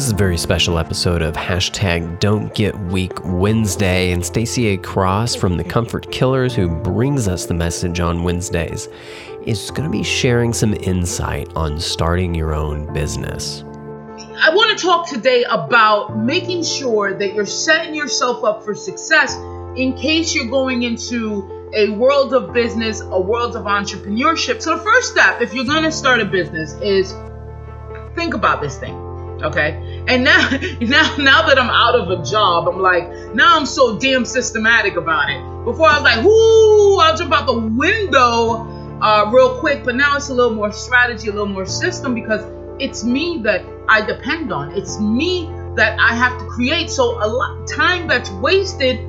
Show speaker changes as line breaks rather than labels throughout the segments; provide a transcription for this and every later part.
This is a very special episode of hashtag Don't Get Weak Wednesday, and Stacy A. Cross from the Comfort Killers, who brings us the message on Wednesdays, is going to be sharing some insight on starting your own business.
I want to talk today about making sure that you're setting yourself up for success in case you're going into a world of business, a world of entrepreneurship. So, the first step, if you're going to start a business, is think about this thing okay? And now now now that i'm out of a job i'm like now i'm so damn systematic about it. Before i was like whoo i'll jump out the window uh, real quick but now it's a little more strategy a little more system because it's me that i depend on. It's me that i have to create. So a lot time that's wasted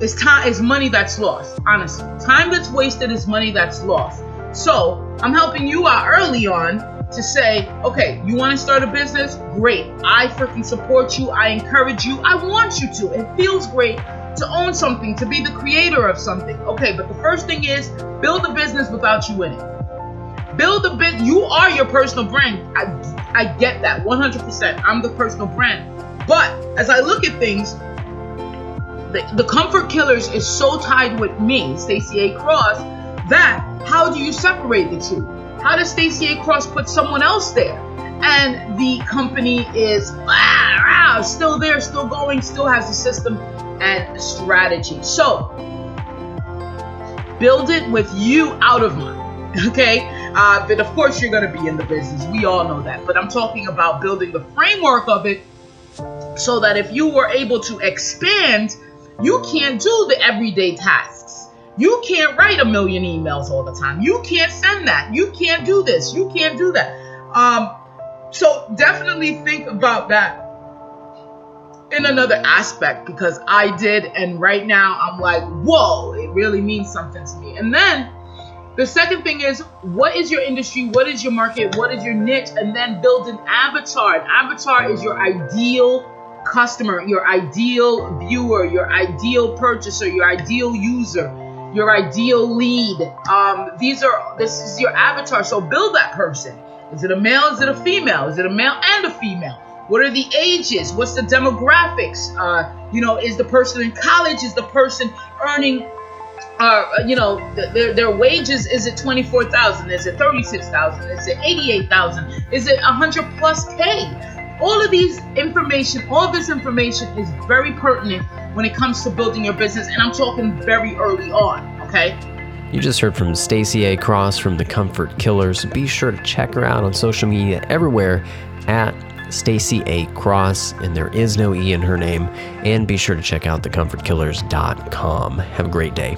is time is money that's lost honestly. Time that's wasted is money that's lost. So i'm helping you out early on to say, okay, you want to start a business? Great. I freaking support you. I encourage you. I want you to. It feels great to own something, to be the creator of something. Okay, but the first thing is build a business without you in it. Build a bit. You are your personal brand. I, I get that 100%. I'm the personal brand. But as I look at things, the, the Comfort Killers is so tied with me, Stacy A. Cross, that how do you separate the two? How does Stacy A. Cross put someone else there? And the company is ah, ah, still there, still going, still has a system and strategy. So build it with you out of mind. Okay, uh, but of course you're going to be in the business. We all know that. But I'm talking about building the framework of it so that if you were able to expand, you can't do the everyday tasks you can't write a million emails all the time. You can't send that. You can't do this. You can't do that. Um, so definitely think about that in another aspect because I did, and right now I'm like, whoa, it really means something to me. And then the second thing is, what is your industry? What is your market? What is your niche? And then build an avatar. An avatar is your ideal customer, your ideal viewer, your ideal purchaser, your ideal user your ideal lead. Um, these are this is your avatar. So build that person. Is it a male? Is it a female? Is it a male and a female? What are the ages? What's the demographics? Uh, you know, is the person in college? Is the person earning? Uh, you know, their, their wages, is it 24,000? Is it 36,000? Is it 88,000? Is it 100 plus K? All of these information, all this information is very pertinent when it comes to building your business. And I'm talking very early on, okay?
You just heard from Stacy A. Cross from the Comfort Killers. Be sure to check her out on social media everywhere at Stacy A. Cross, and there is no E in her name. And be sure to check out thecomfortkillers.com. Have a great day.